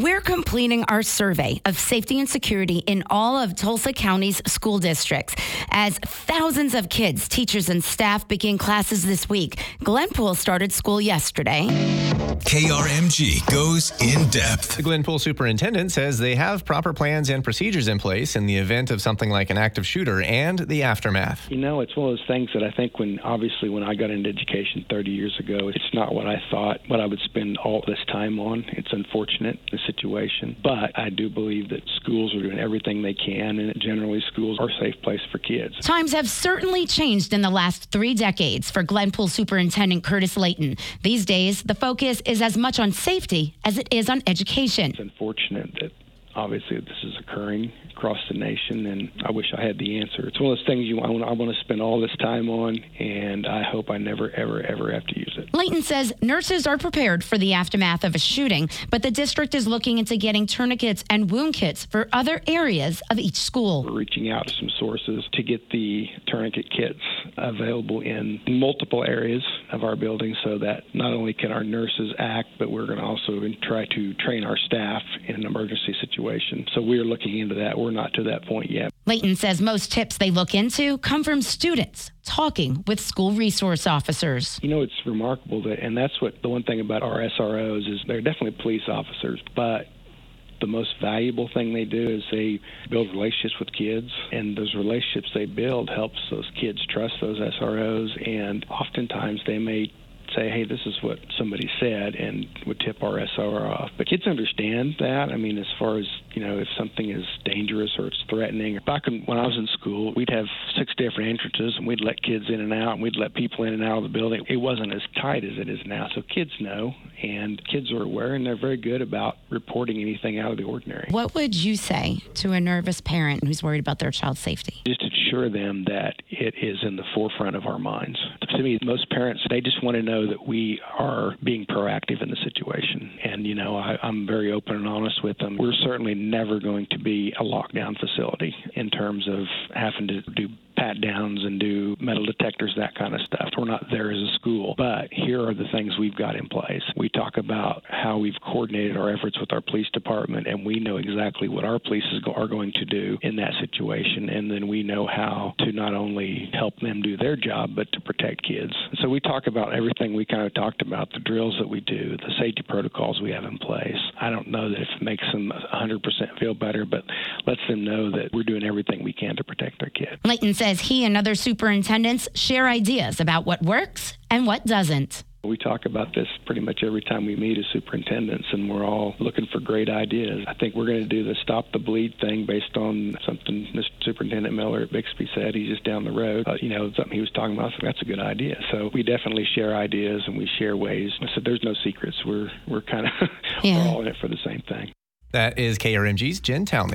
We're completing our survey of safety and security in all of Tulsa County's school districts. As thousands of kids, teachers, and staff begin classes this week, Glenpool started school yesterday. KRMG goes in depth. The Glenpool superintendent says they have proper plans and procedures in place in the event of something like an active shooter and the aftermath. You know, it's one of those things that I think when obviously when I got into education 30 years ago, it's not what I thought what I would spend all this time on. It's unfortunate the situation. But I do believe that schools are doing everything they can, and generally schools are a safe place for kids. Times have certainly changed in the last three decades for Glenpool Superintendent Curtis Layton. These days, the focus is as much on safety as it is on education. It's unfortunate that obviously this is occurring across the nation, and I wish I had the answer. It's one of those things you I want, I want to spend all this time on, and I hope I never, ever, ever have to use it. Layton says nurses are prepared for the aftermath of a shooting, but the district is looking into getting tourniquets and wound kits for other areas of each school. We're reaching out to some sources to get the tourniquet kits available in multiple areas of our building so that not only can our nurses act, but we're going to also try to train our staff in an emergency situation. So we're looking into that. We're not to that point yet. Layton says most tips they look into come from students talking with school resource officers. You know, it's remarkable that, and that's what the one thing about our SROs is they're definitely police officers, but the most valuable thing they do is they build relationships with kids and those relationships they build helps those kids trust those SROs and oftentimes they may say, hey, this is what somebody said, and would tip our SR off. But kids understand that. I mean, as far as, you know, if something is dangerous or it's threatening. Back when I was in school, we'd have six different entrances, and we'd let kids in and out, and we'd let people in and out of the building. It wasn't as tight as it is now. So kids know, and kids are aware, and they're very good about reporting anything out of the ordinary. What would you say to a nervous parent who's worried about their child's safety? Just assure them that it is in the forefront of our minds. To me, most parents, they just want to know that we are being proactive in the situation. And, you know, I, I'm very open and honest with them. We're certainly never going to be a lockdown facility in terms of having to do pat downs and do metal detectors, that kind of stuff. We're not there as a school, but here are the things we've got in place. We talk about how we've coordinated our efforts with our police department, and we know exactly what our police are going to do in that situation, and then we know how to not only help them do their job, but to protect kids. So we talk about everything we kind of talked about the drills that we do, the safety protocols we have in place. I don't know that it makes them 100% feel better, but lets them know that we're doing everything we can to protect their kids. Layton says says he and other superintendents share ideas about what works and what doesn't. We talk about this pretty much every time we meet as superintendents, and we're all looking for great ideas. I think we're going to do the stop the bleed thing based on something Mr. Superintendent Miller at Bixby said. He's just down the road. Uh, you know, something he was talking about. So that's a good idea. So we definitely share ideas and we share ways. I said, there's no secrets. We're we're kind of yeah. we're all in it for the same thing. That is KRMG's Jen Townley.